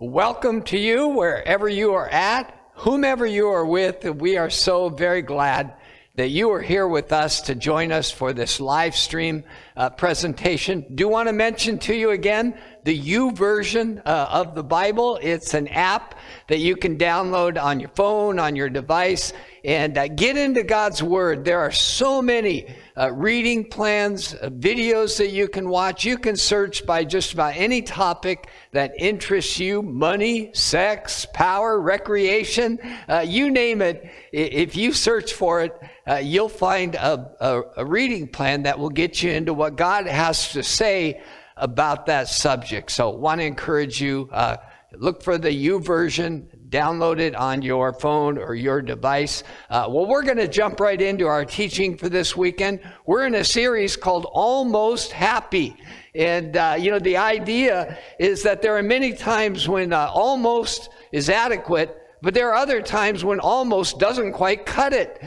Welcome to you wherever you are at, whomever you are with. We are so very glad that you are here with us to join us for this live stream uh, presentation. Do want to mention to you again the YouVersion uh, of the Bible. It's an app that you can download on your phone, on your device, and uh, get into God's Word. There are so many uh, reading plans, uh, videos that you can watch. You can search by just about any topic that interests you money, sex, power, recreation, uh, you name it. If you search for it, uh, you'll find a, a, a reading plan that will get you into what God has to say about that subject. So, want to encourage you. Uh, look for the YouVersion download it on your phone or your device. Uh, well, we're going to jump right into our teaching for this weekend. We're in a series called Almost Happy. And, uh, you know, the idea is that there are many times when uh, almost is adequate, but there are other times when almost doesn't quite cut it.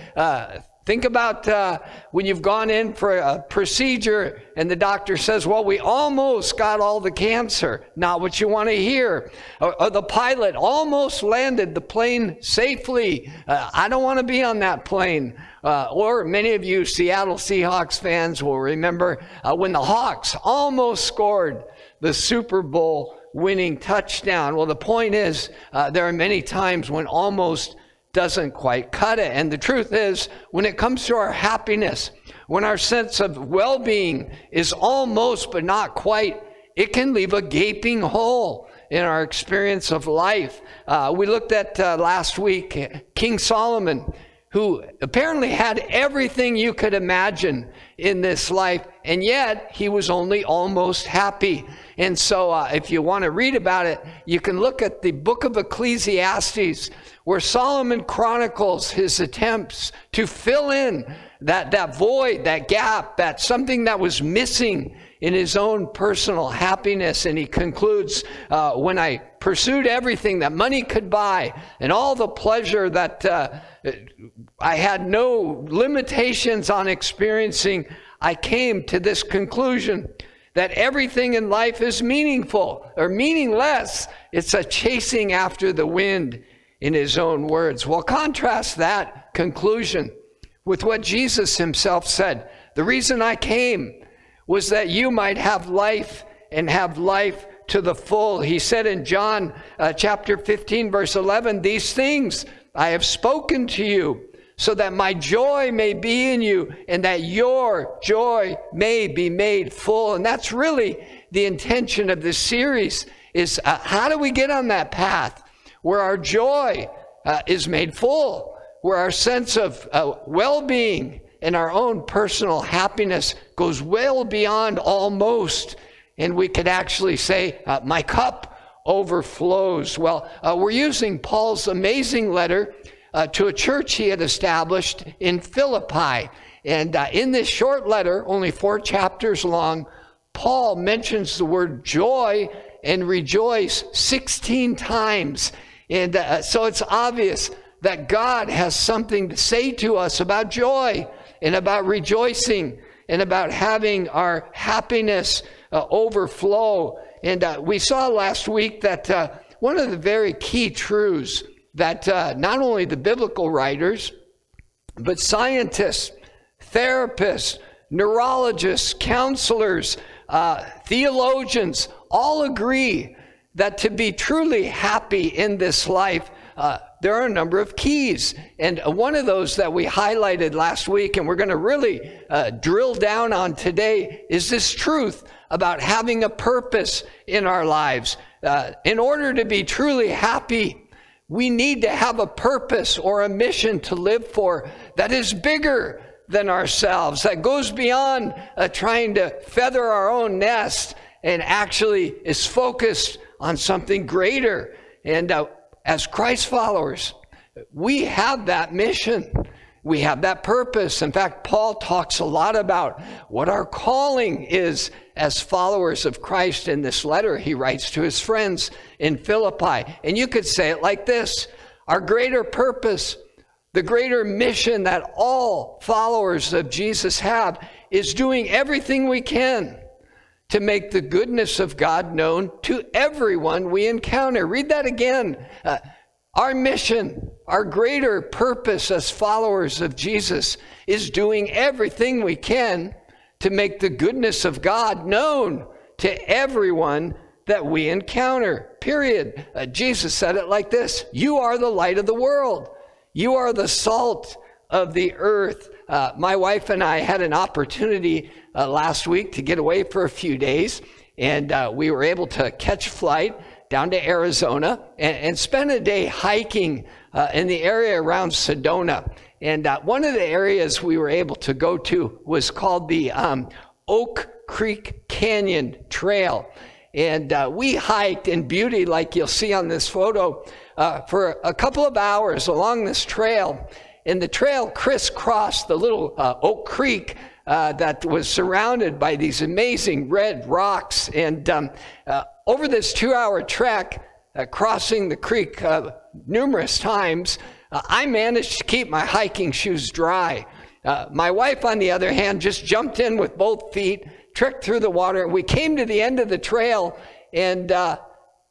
Think about uh, when you've gone in for a procedure and the doctor says, Well, we almost got all the cancer. Not what you want to hear. Or, or the pilot almost landed the plane safely. Uh, I don't want to be on that plane. Uh, or many of you Seattle Seahawks fans will remember uh, when the Hawks almost scored the Super Bowl winning touchdown. Well, the point is, uh, there are many times when almost doesn't quite cut it. And the truth is, when it comes to our happiness, when our sense of well being is almost but not quite, it can leave a gaping hole in our experience of life. Uh, we looked at uh, last week King Solomon, who apparently had everything you could imagine in this life, and yet he was only almost happy. And so, uh, if you want to read about it, you can look at the book of Ecclesiastes, where Solomon chronicles his attempts to fill in that, that void, that gap, that something that was missing in his own personal happiness. And he concludes, uh, when I pursued everything that money could buy and all the pleasure that uh, I had no limitations on experiencing, I came to this conclusion that everything in life is meaningful or meaningless. It's a chasing after the wind in his own words. Well, contrast that conclusion with what Jesus himself said. The reason I came was that you might have life and have life to the full. He said in John uh, chapter 15, verse 11, These things I have spoken to you so that my joy may be in you and that your joy may be made full. And that's really the intention of this series is uh, how do we get on that path? Where our joy uh, is made full, where our sense of uh, well being and our own personal happiness goes well beyond almost. And we could actually say, uh, My cup overflows. Well, uh, we're using Paul's amazing letter uh, to a church he had established in Philippi. And uh, in this short letter, only four chapters long, Paul mentions the word joy and rejoice 16 times and uh, so it's obvious that God has something to say to us about joy and about rejoicing and about having our happiness uh, overflow. And uh, we saw last week that uh, one of the very key truths that uh, not only the biblical writers, but scientists, therapists, neurologists, counselors, uh, theologians all agree that to be truly happy in this life, uh, there are a number of keys. And one of those that we highlighted last week, and we're going to really uh, drill down on today, is this truth about having a purpose in our lives. Uh, in order to be truly happy, we need to have a purpose or a mission to live for that is bigger than ourselves, that goes beyond uh, trying to feather our own nest and actually is focused on something greater. And uh, as Christ followers, we have that mission. We have that purpose. In fact, Paul talks a lot about what our calling is as followers of Christ in this letter he writes to his friends in Philippi. And you could say it like this Our greater purpose, the greater mission that all followers of Jesus have, is doing everything we can to make the goodness of God known to everyone we encounter. Read that again. Uh, our mission, our greater purpose as followers of Jesus is doing everything we can to make the goodness of God known to everyone that we encounter. Period. Uh, Jesus said it like this You are the light of the world, you are the salt of the earth. Uh, my wife and I had an opportunity uh, last week to get away for a few days, and uh, we were able to catch a flight down to Arizona and, and spend a day hiking uh, in the area around Sedona. And uh, one of the areas we were able to go to was called the um, Oak Creek Canyon Trail. And uh, we hiked in beauty, like you'll see on this photo, uh, for a couple of hours along this trail. And the trail crisscrossed the little uh, Oak Creek uh, that was surrounded by these amazing red rocks. And um, uh, over this two hour trek, uh, crossing the creek numerous times, I managed to keep my hiking shoes dry. my wife, on the other hand, just jumped in with both feet tricked through the water. We came to the end of the trail, and uh,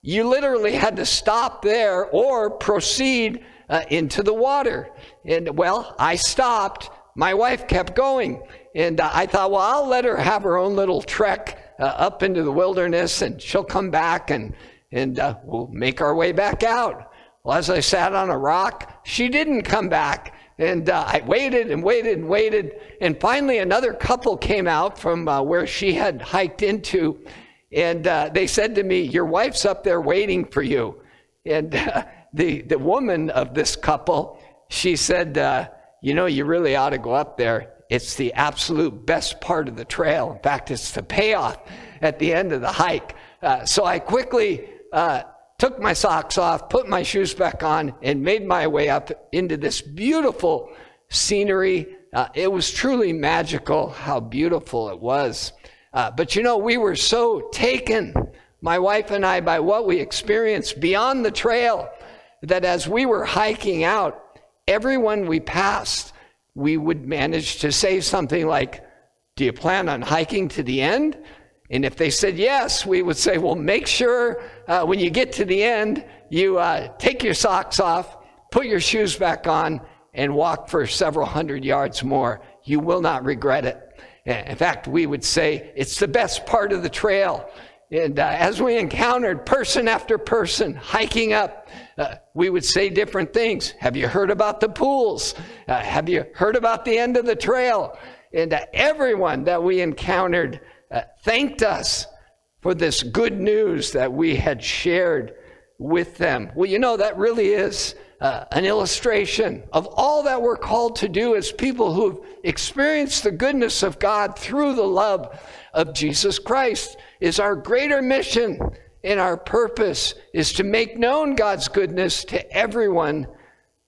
you literally had to stop there or proceed uh, into the water. And well, I stopped. My wife kept going. And uh, I thought, well, I'll let her have her own little trek uh, up into the wilderness, and she'll come back and, and uh, we'll make our way back out. Well, as I sat on a rock, she didn't come back. And uh, I waited and waited and waited. And finally, another couple came out from uh, where she had hiked into. And uh, they said to me, Your wife's up there waiting for you. And the, the woman of this couple, she said, You know, you really ought to go up there. It's the absolute best part of the trail. In fact, it's the payoff at the end of the hike. Uh, so I quickly took my socks off, put my shoes back on, and made my way up into this beautiful scenery. Uh, it was truly magical how beautiful it was. Uh, but you know, we were so taken, my wife and I, by what we experienced beyond the trail, that as we were hiking out, everyone we passed, we would manage to say something like, Do you plan on hiking to the end? And if they said yes, we would say, well, make sure uh, when you get to the end, you uh, take your socks off, put your shoes back on, and walk for several hundred yards more. You will not regret it. In fact, we would say it's the best part of the trail. And uh, as we encountered person after person hiking up, uh, we would say different things. Have you heard about the pools? Uh, have you heard about the end of the trail? And uh, everyone that we encountered uh, thanked us for this good news that we had shared with them. Well, you know, that really is uh, an illustration of all that we're called to do as people who've experienced the goodness of God through the love of Jesus Christ is our greater mission and our purpose is to make known God's goodness to everyone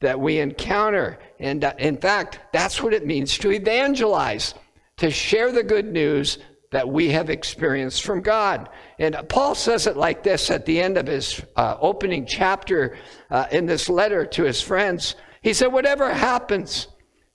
that we encounter. And uh, in fact, that's what it means to evangelize, to share the good news that we have experienced from God. And Paul says it like this at the end of his uh, opening chapter uh, in this letter to his friends. He said, Whatever happens,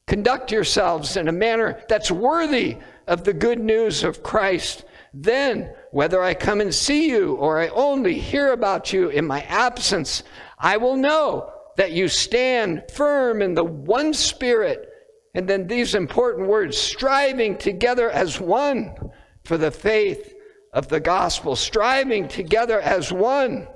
conduct yourselves in a manner that's worthy of the good news of Christ. Then, whether I come and see you or I only hear about you in my absence, I will know that you stand firm in the one spirit. And then these important words striving together as one for the faith of the gospel, striving together as one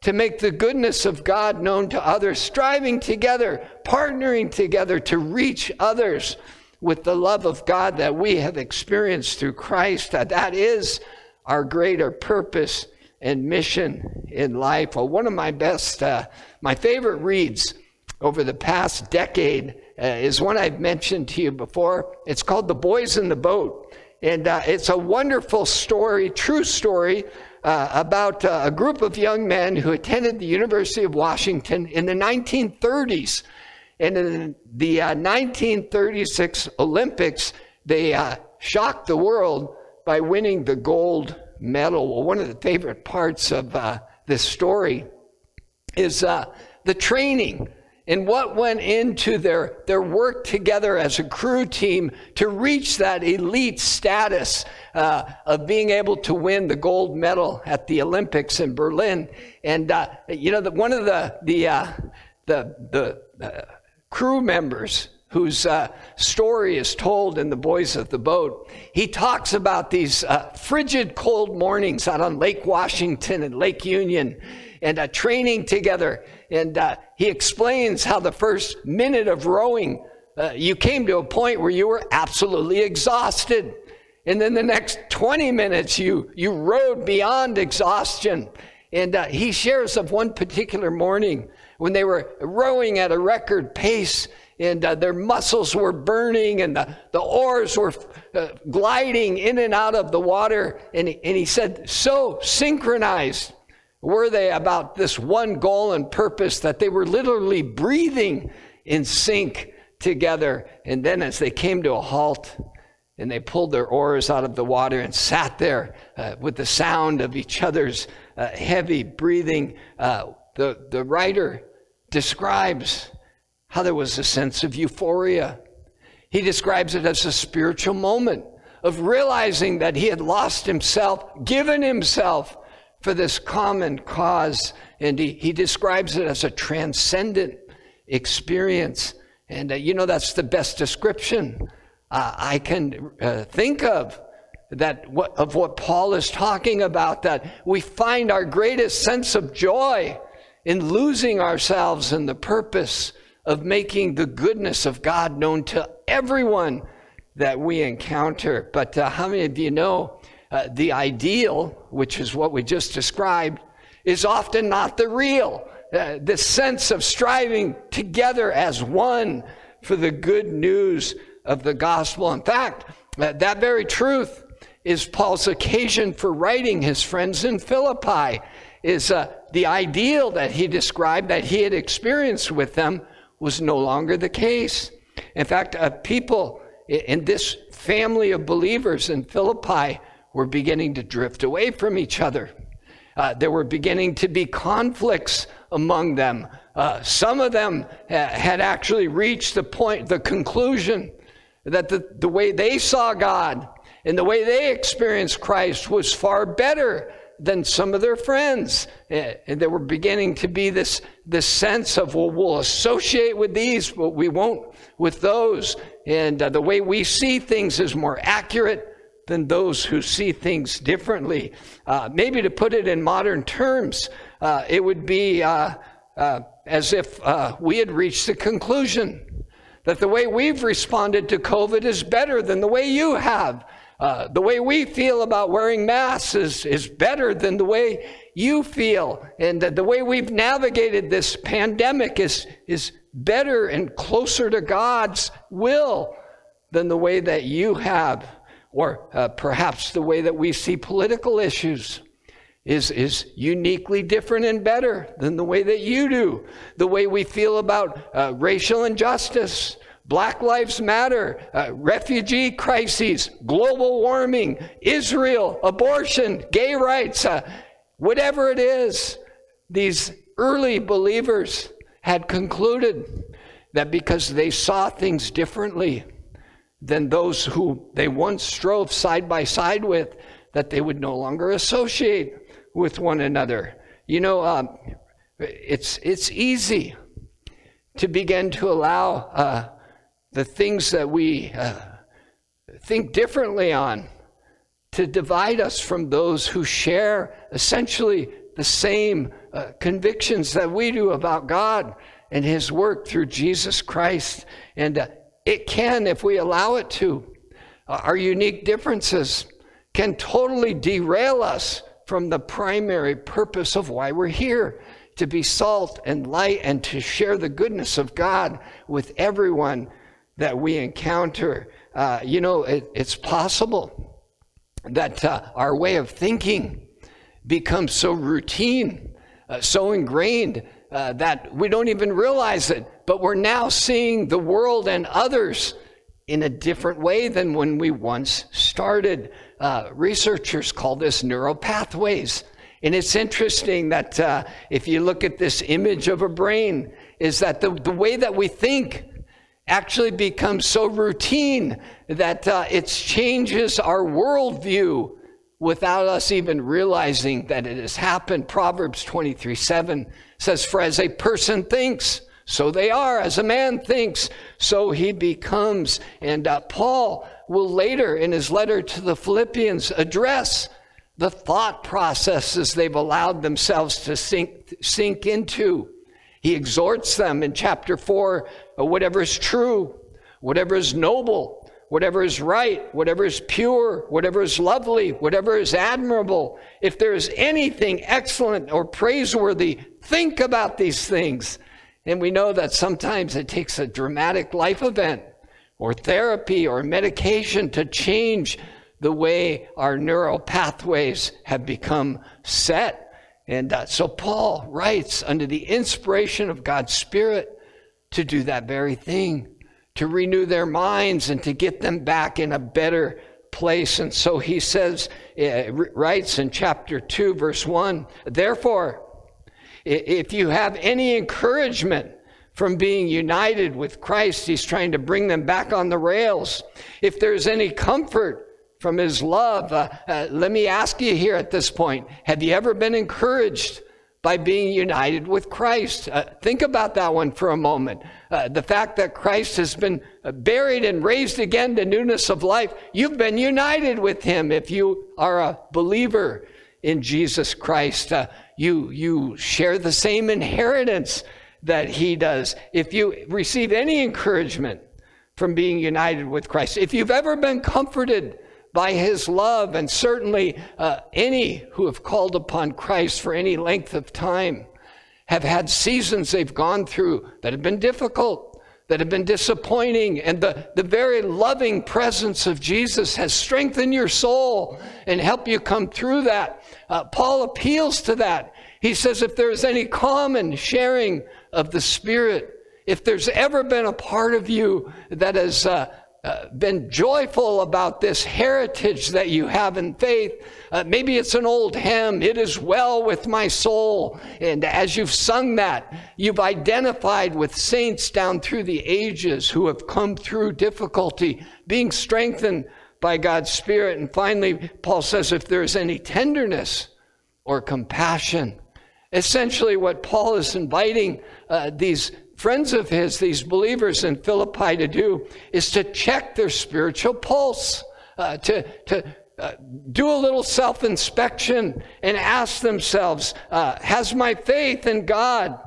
to make the goodness of God known to others, striving together, partnering together to reach others with the love of God that we have experienced through Christ. That, that is our greater purpose and mission in life. Well, one of my best, uh, my favorite reads over the past decade uh, is one I've mentioned to you before. It's called The Boys in the Boat. And uh, it's a wonderful story, true story, uh, about uh, a group of young men who attended the University of Washington in the 1930s. And in the 1936 uh, Olympics, they uh, shocked the world by winning the gold medal. Well, one of the favorite parts of uh, this story is the training and what went into their, their work together as a crew team to reach that elite status uh, of being able to win the gold medal at the Olympics in Berlin. And, uh, you know, the, one of the, the, uh, the, the uh, crew members whose uh, story is told in The Boys of the Boat, he talks about these uh, frigid cold mornings out on Lake Washington and Lake Union and uh, training together. And uh, he explains how the first minute of rowing, uh, you came to a point where you were absolutely exhausted. And then the next 20 minutes, you, you rowed beyond exhaustion. And uh, he shares of one particular morning when they were rowing at a record pace and uh, their muscles were burning and the, the oars were uh, gliding in and out of the water. And he, and he said, so synchronized were they about this one goal and purpose that they were literally breathing in sync together. And then as they came to a halt, and they pulled their oars out of the water and sat there uh, with the sound of each other's uh, heavy breathing. Uh, the, the writer describes how there was a sense of euphoria. He describes it as a spiritual moment of realizing that he had lost himself, given himself for this common cause. And he, he describes it as a transcendent experience. And uh, you know, that's the best description uh, I can uh, think of that what, of what Paul is talking about, that we find our greatest sense of joy in losing ourselves in the purpose of making the goodness of God known to everyone that we encounter. But uh, how many of you know uh, the ideal, which is what we just described, is often not the real. Uh, the sense of striving together as one for the good news of the gospel. In fact, uh, that very truth is Paul's occasion for writing his friends in Philippi. Is uh, the ideal that he described that he had experienced with them was no longer the case. In fact, uh, people in this family of believers in Philippi were beginning to drift away from each other. Uh, there were beginning to be conflicts among them. Uh, some of them ha- had actually reached the point, the conclusion that the, the way they saw God and the way they experienced Christ was far better than some of their friends. Uh, and there were beginning to be this, this sense of, well, we'll associate with these, but we won't with those. And uh, the way we see things is more accurate than those who see things differently. Uh, maybe to put it in modern terms, uh, it would be uh, uh as if uh, we had reached the conclusion that the way we've responded to COVID is better than the way you have. Uh, the way we feel about wearing masks is, is better than the way you feel. And the way we've navigated this pandemic is, is better and closer to God's will than the way that you have or uh, perhaps the way that we see political issues is, is uniquely different and better than the way that you do. The way we feel about uh, racial injustice, Black Lives Matter, uh, refugee crises, global warming, Israel, abortion, gay rights, uh, whatever it is, these early believers had concluded that because they saw things differently, than those who they once strove side by side with, that they would no longer associate with one another. You know, um, it's, it's easy to begin to allow uh, the things that we uh, think differently on to divide us from those who share essentially the same uh, convictions that we do about God and His work through Jesus Christ. And uh, it can, if we allow it to. Uh, our unique differences can totally derail us from the primary purpose of why we're here to be salt and light and to share the goodness of God with everyone that we encounter. Uh, you know, it, it's possible that uh, our way of thinking becomes so routine, uh, so ingrained uh, that we don't even realize it but we're now seeing the world and others in a different way than when we once started. Uh, researchers call this neural pathways. And it's interesting that uh, if you look at this image of a brain, is that the, the way that we think actually becomes so routine that uh, it changes our worldview without us even realizing that it has happened. Proverbs 23 7 says, For as a person thinks, so they are. As a man thinks, so he becomes. And uh, Paul will later in his letter to the Philippians address the thought processes they've allowed themselves to sink, sink into. He exhorts them in chapter 4 whatever is true, whatever is noble, whatever is right, whatever is pure, whatever is lovely, whatever is admirable, if there is anything excellent or praiseworthy, think about these things. And we know that sometimes it takes a dramatic life event or therapy or medication to change the way our neural pathways have become set. And uh, so Paul writes under the inspiration of God's Spirit to do that very thing, to renew their minds and to get them back in a better place. And so he says, uh, writes in chapter 2, verse 1 Therefore, if you have any encouragement, from being united with Christ. He's trying to bring them back on the rails. If there's any comfort from His love, uh, uh, let me ask you here at this point have you ever been encouraged? By being united with Christ. Uh, think about that one for a moment. Uh, the fact that Christ has been buried and raised again to newness of life, you've been united with Him if you are a believer in Jesus Christ. Uh, you, you share the same inheritance that he does. If you receive any encouragement from being united with Christ, if you've ever been comforted by his love, and certainly uh, any who have called upon Christ for any length of time have had seasons they've gone through that have been difficult, that have been disappointing, and the, the very loving presence of Jesus has strengthened your soul and helped you come through that. Uh, Paul appeals to that. He says, if there's any common sharing of the Spirit, if there's ever been a part of you that has uh, uh, been joyful about this heritage that you have in faith. Uh, maybe it's an old hymn, It is Well with My Soul. And as you've sung that, you've identified with saints down through the ages who have come through difficulty, being strengthened by God's Spirit. And finally, Paul says, if there's any tenderness or compassion, essentially what Paul is inviting uh, these friends of his, these believers in Philippi, to do is to check their spiritual pulse, uh, to, to uh, do a little self inspection and ask themselves uh, Has my faith in God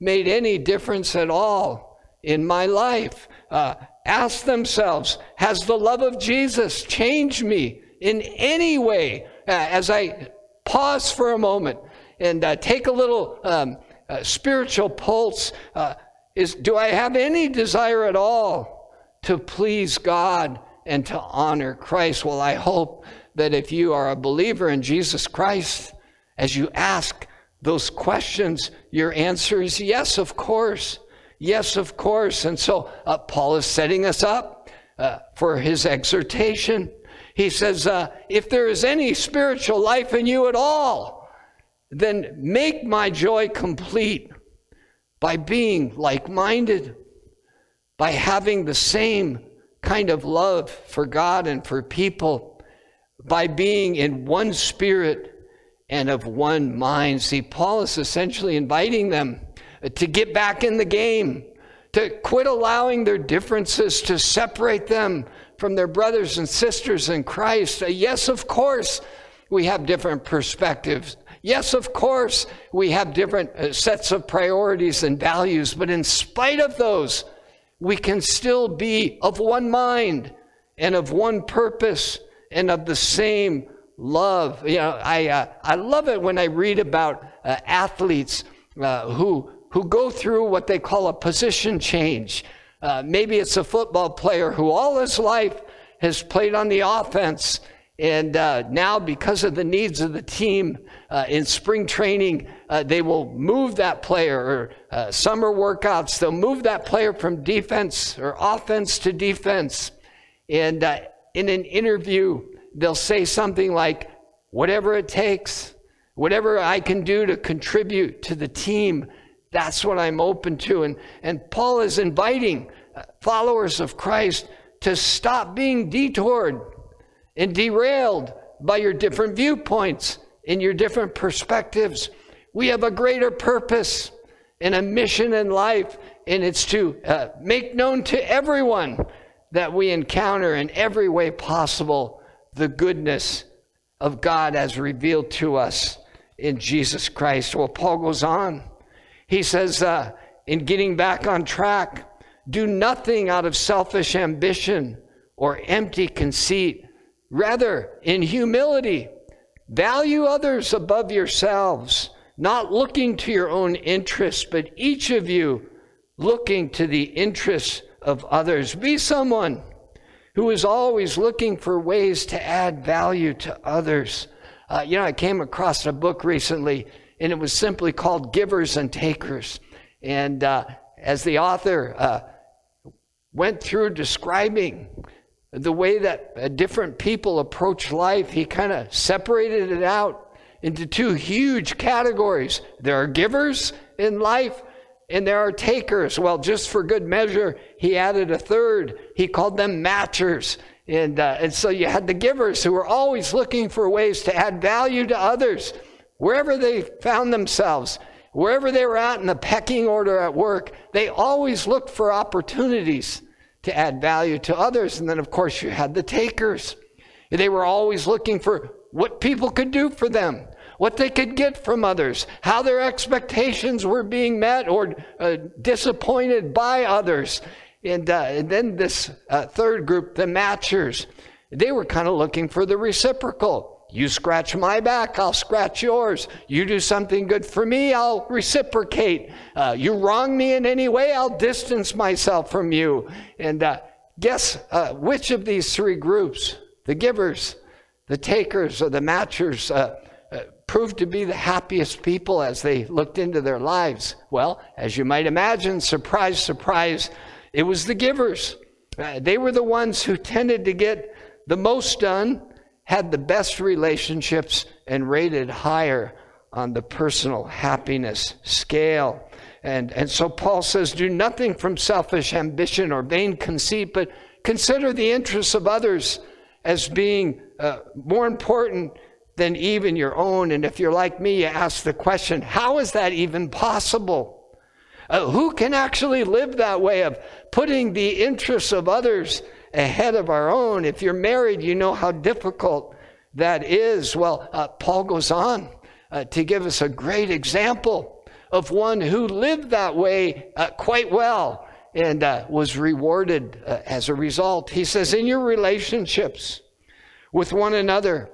made any difference at all in my life? Uh, ask themselves Has the love of Jesus changed me in any way? Uh, as I pause for a moment and uh, take a little um, uh, spiritual pulse uh, is do I have any desire at all to please God and to honor Christ? Well, I hope that if you are a believer in Jesus Christ, as you ask those questions, your answer is yes, of course. Yes, of course. And so uh, Paul is setting us up uh, for his exhortation. He says, uh, if there is any spiritual life in you at all, then make my joy complete by being like minded, by having the same kind of love for God and for people, by being in one spirit and of one mind. See, Paul is essentially inviting them to get back in the game, to quit allowing their differences to separate them from their brothers and sisters in Christ. Uh, yes, of course, we have different perspectives. Yes, of course, we have different uh, sets of priorities and values, but in spite of those, we can still be of one mind and of one purpose and of the same love. You know, I, uh, I love it when I read about uh, athletes uh, who, who go through what they call a position change. Uh, maybe it's a football player who all his life has played on the offense and uh, now, because of the needs of the team uh, in spring training, uh, they will move that player, or uh, summer workouts, they'll move that player from defense or offense to defense. And uh, in an interview, they'll say something like, whatever it takes, Whatever I can do to contribute to the team, that's what I'm open to. And, and Paul is inviting uh, followers of Christ to stop being detoured and derailed by your different viewpoints and your different perspectives. We have a greater purpose and a mission in life, and it's to uh, make known to everyone that we encounter in every way possible the goodness of God as revealed to us in Jesus Christ. Well, Paul goes on. He says, uh, in getting back on track, do nothing out of selfish ambition or empty conceit. Rather, in humility, value others above yourselves, not looking to your own interests, but each of you looking to the interests of others. Be someone who is always looking for ways to add value to others. Uh, you know, I came across a book recently, and it was simply called Givers and Takers. And uh, as the author uh, went through describing the way that uh, different people approach life, he kind of separated it out into two huge categories. There are givers in life, and there are takers. Well, just for good measure, he added a third. He called them matchers. And, uh, and so you had the givers who were always looking for ways to add value to others wherever they found themselves, wherever they were at in the pecking order at work. They always looked for opportunities to add value to others. And then, of course, you had the takers. They were always looking for what people could do for them, what they could get from others, how their expectations were being met or uh, disappointed by others. And, uh, and then this uh, third group, the matchers, they were kind of looking for the reciprocal. You scratch my back, I'll scratch yours. You do something good for me, I'll reciprocate. Uh, you wrong me in any way, I'll distance myself from you. And uh, guess uh, which of these three groups, the givers, the takers, or the matchers, uh, proved to be the happiest people as they looked into their lives? Well, as you might imagine, surprise, surprise, it was the givers. Uh, they were the ones who tended to get the most done, had the best relationships, and rated higher on the personal happiness scale. And, and so Paul says, Do nothing from selfish ambition or vain conceit, but consider the interests of others as being uh, more important than even your own. And if you're like me, you ask the question, How is that even possible? Uh, who can actually live that way of putting the interests of others ahead of our own? If you're married, you know how difficult that is. Well, uh, Paul goes on uh, to give us a great example of one who lived that way uh, quite well and uh, was rewarded uh, as a result. He says, In your relationships with one another,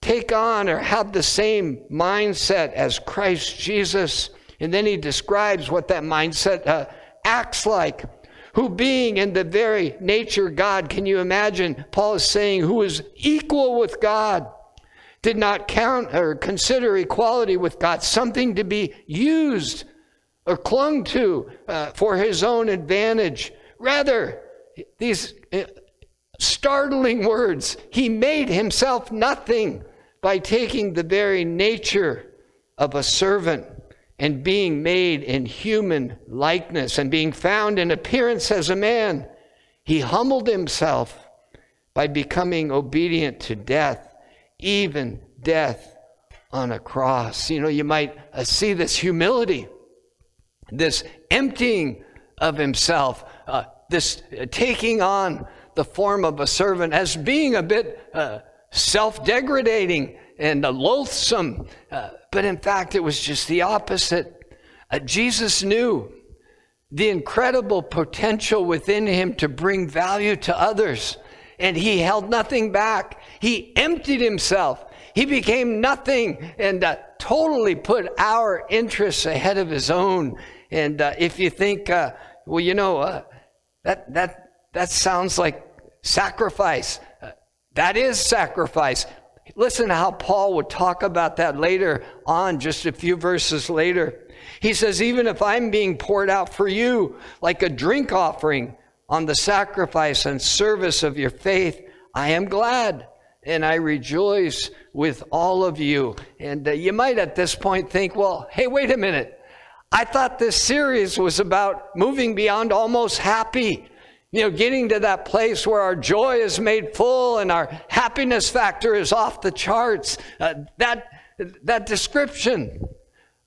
take on or have the same mindset as Christ Jesus and then he describes what that mindset uh, acts like. Who, being in the very nature God, can you imagine? Paul is saying, who is equal with God, did not count or consider equality with God something to be used or clung to uh, for his own advantage. Rather, these uh, startling words, he made himself nothing by taking the very nature of a servant and being made in human likeness and being found in appearance as a man, he humbled himself by becoming obedient to death, even death on a cross. You know, you might uh, see this humility, this emptying of himself, uh, this uh, taking on the form of a servant as being a bit uh, self degrading and loathsome. Uh, but in fact, it was just the opposite. Uh, Jesus knew the incredible potential within him to bring value to others, and he held nothing back. He emptied himself. He became nothing and uh, totally put our interests ahead of his own. And uh, if you think, uh, well, you know, uh, that, that, that sounds like sacrifice. that is sacrifice. Listen to how Paul would talk about that later on, just a few verses later. He says, Even if I'm being poured out for you like a drink offering on the sacrifice and service of your faith, I am glad. and I rejoice with all of you. And uh, you might at this point think, well, hey, wait a minute. I thought this series was about moving beyond almost happy. You know, getting to that place where our joy is made full and our happiness factor is off the charts. Uh, that, that description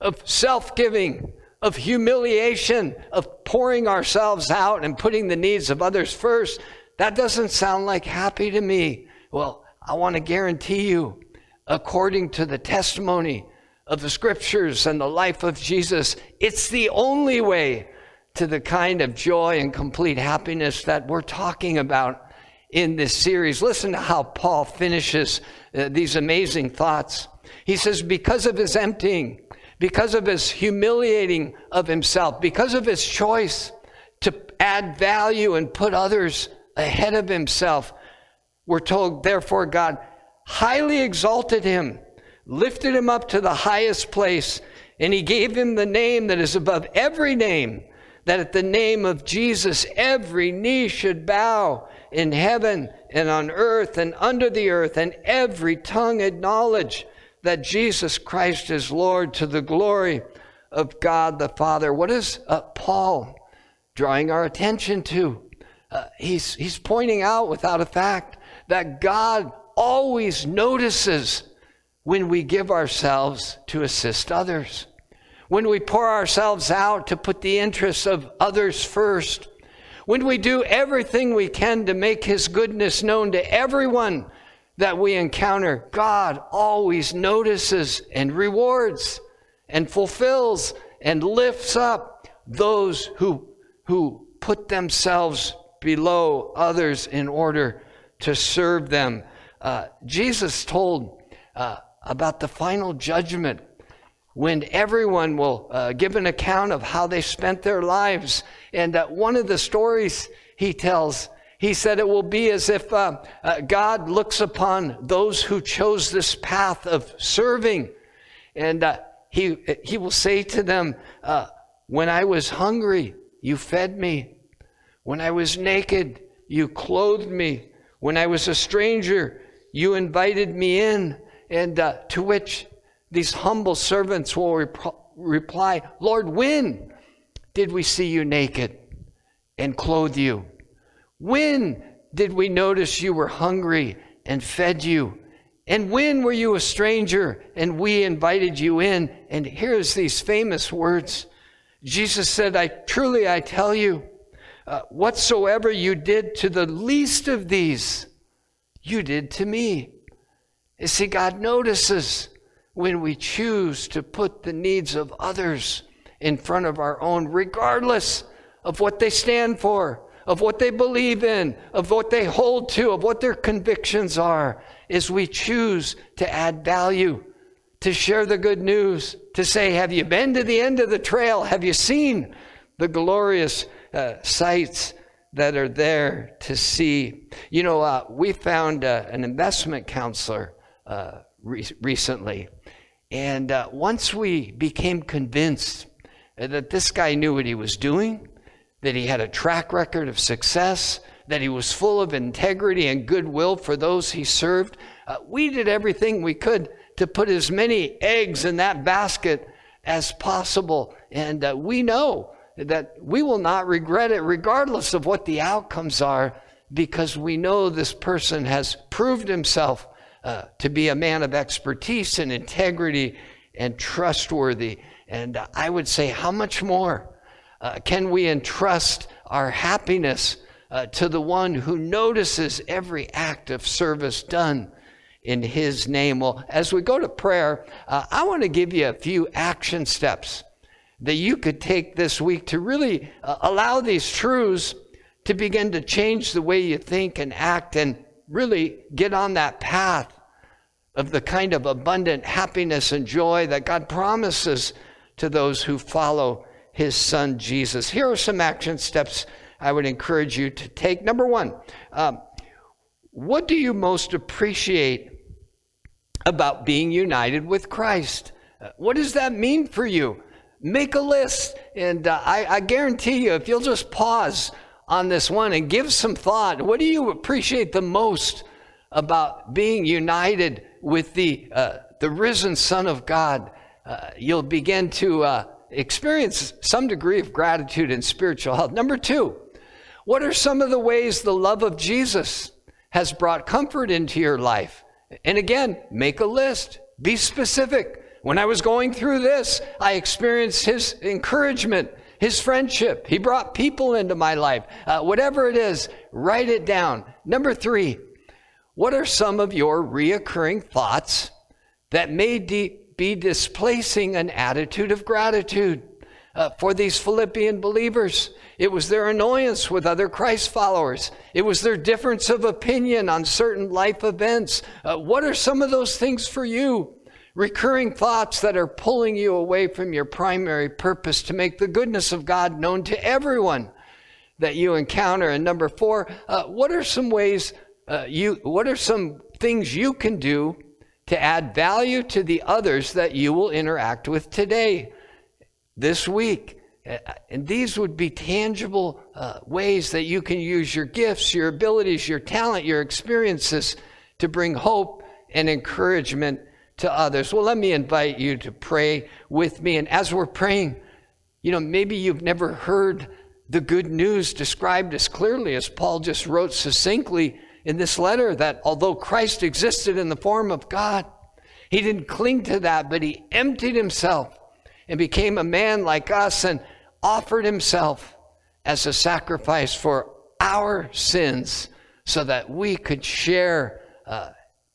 of self giving, of humiliation, of pouring ourselves out and putting the needs of others first, that doesn't sound like happy to me. Well, I want to guarantee you, according to the testimony of the scriptures and the life of Jesus, it's the only way to the kind of joy and complete happiness that we're talking about in this series. Listen to how Paul finishes uh, these amazing thoughts. He says, Because of his emptying, because of his humiliating of himself, because of his choice to add value and put others ahead of himself, we're told, therefore, God highly exalted him, lifted him up to the highest place, and he gave him the name that is above every name that at the name of Jesus every knee should bow in heaven and on earth and under the earth, and every tongue acknowledge that Jesus Christ is Lord to the glory of God the Father. What is uh, Paul drawing our attention to? Uh, he's, he's pointing out without a fact that God always notices when we give ourselves to assist others when we pour ourselves out to put the interests of others first, when we do everything we can to make His goodness known to everyone that we encounter, God always notices and rewards and fulfills and lifts up those who, who put themselves below others in order to serve them. Uh, Jesus told uh, about the final judgment when everyone will uh, give an account of how they spent their lives. And uh, one of the stories he tells, he said it will be as if uh, uh God looks upon those who chose this path of serving. And uh, he, he will say to them, uh, When I was hungry, you fed me. When I was naked, you clothed me. When I was a stranger, you invited me in. And to which these humble servants will rep- reply, Lord, when did we see you naked and clothe you? When did we notice you were hungry and fed you? And when were you a stranger and we invited you in? And here's these famous words. Jesus said, I truly I tell you, uh, whatsoever you did to the least of these, you did to me. You see, God notices when we choose to put the needs of others in front of our own, regardless of what they stand for, of what they believe in, of what they hold to, of what their convictions are, is we choose to add value, to share the good news, to say, Have you been to the end of the trail? Have you seen the glorious uh, sights? That are there to see. You know, uh, we found uh, an investment counselor uh, re- recently and uh, once we became convinced that this guy knew what he was doing, that he had a track record of success, that he was full of integrity and goodwill for those he served, uh, we did everything we could to put as many eggs in that basket as possible. And uh, we know that we will not regret it, regardless of what the outcomes are, because we know this person has proved himself uh, to be a man of expertise and integrity and trustworthy. And uh, I would say, how much more uh, can we entrust our happiness uh, to the one who notices every act of service done? in his name. Well, as we go to prayer, uh, I want to give you a few action steps that you could take this week to really uh, allow these truths to begin to change the way you think and act and really get on that path of the kind of abundant happiness and joy that God promises to those who follow his son Jesus. Here are some action steps I would encourage you to take. Number one, um, what do you most appreciate about being united with Christ? Uh, what does that mean for you? Make a list, and uh, I, I guarantee you, if you'll just pause on this one and give some thought, what do you appreciate the most about being united with the, uh, the risen Son of God, uh, you'll begin to uh, experience some degree of gratitude and spiritual health. Number two, what are some of the ways the love of Jesus has brought comfort into your life? And again, make a list, be specific. When I was going through this, I experienced his encouragement, his friendship. He brought people into my life. Uh, whatever it is, write it down. Number three, what are some of your reoccurring thoughts that may de- be displacing an attitude of gratitude? Uh, for these Philippian believers. It was their annoyance with other Christ followers. It was their difference of opinion on certain life events. Uh, what are some of those things for you? Recurring thoughts that are pulling you away from your primary purpose to make the goodness of God known to everyone that you encounter. And number four, uh, what are some ways uh, you, what are some things you can do to add value to the others that you will interact with today, this week? Uh, and these would be tangible uh, ways that you can use your gifts, your abilities, your talent, your experiences to bring hope and encouragement to others. Well, let me invite you to pray with me. And as we're praying, you know, maybe you've never heard the good news described as clearly as Paul just wrote succinctly in this letter that although Christ existed in the form of God, he didn't cling to that, but he emptied himself and became a man like us and offered himself as a sacrifice for our sins so that we could share uh,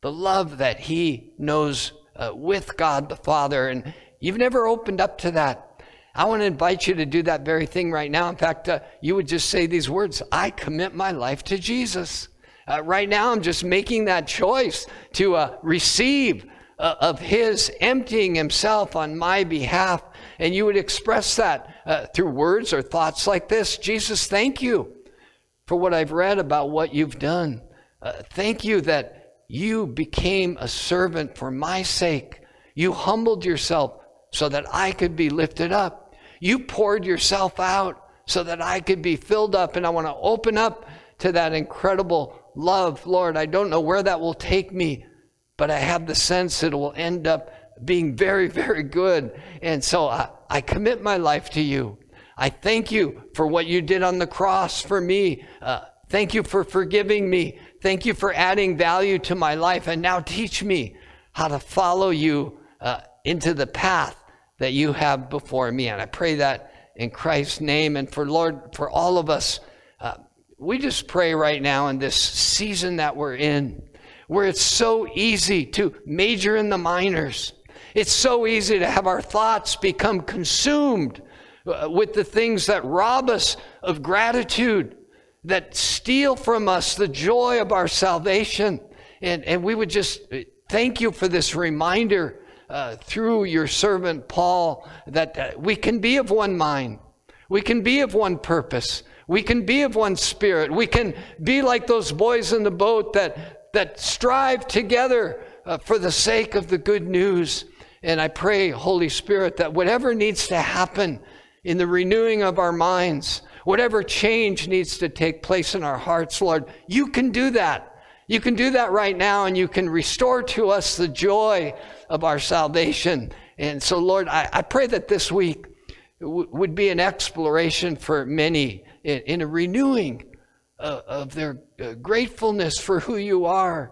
the love that he knows uh, with God the Father. And you've never opened up to that. I want to invite you to do that very thing right now. In fact, uh, you would just say these words I commit my life to Jesus. Uh, right now, I'm just making that choice to uh, receive uh, of His emptying Himself on my behalf. And you would express that uh, through words or thoughts like this Jesus, thank you for what I've read about what you've done. Thank you that you became a servant for my sake. You humbled yourself so that I could be lifted up. You poured yourself out so that I could be filled up. And I want to open up to that incredible love, Lord, I don't know where that will take me, but I have the sense it will end up being very, very good. And so I, I commit my life to you. I thank you for what you did on the cross for me. Uh, thank you for forgiving me. Thank you for adding value to my life. And now teach me how to follow you uh, into the path that you have before me. And I pray that in Christ's name. And for Lord, for all of us, uh, we just pray right now in this season that we're in, where it's so easy to major in the minors. It's so easy to have our thoughts become consumed uh, with the things that rob us of gratitude, that steal from us the joy of our salvation. And, and we would just thank you for this reminder uh, through your servant Paul that uh, we can be of one mind, we can be of one purpose. We can be of one spirit. We can be like those boys in the boat that, that strive together uh, for the sake of the good news. And I pray, Holy Spirit, that whatever needs to happen in the renewing of our minds, whatever change needs to take place in our hearts, Lord, you can do that. You can do that right now, and you can restore to us the joy of our salvation. And so, Lord, I, I pray that this week w- would be an exploration for many in, in a renewing uh, of their uh, gratefulness for who you are.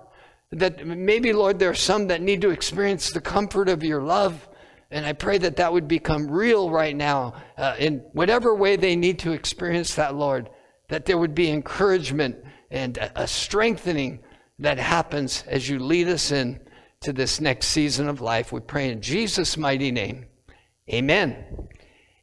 That maybe, Lord, there are some that need to experience the comfort of your love. And I pray that that would become real right now uh, in whatever way they need to experience that, Lord. That there would be encouragement and a strengthening that happens as you lead us in to this next season of life. We pray in Jesus' mighty name. Amen.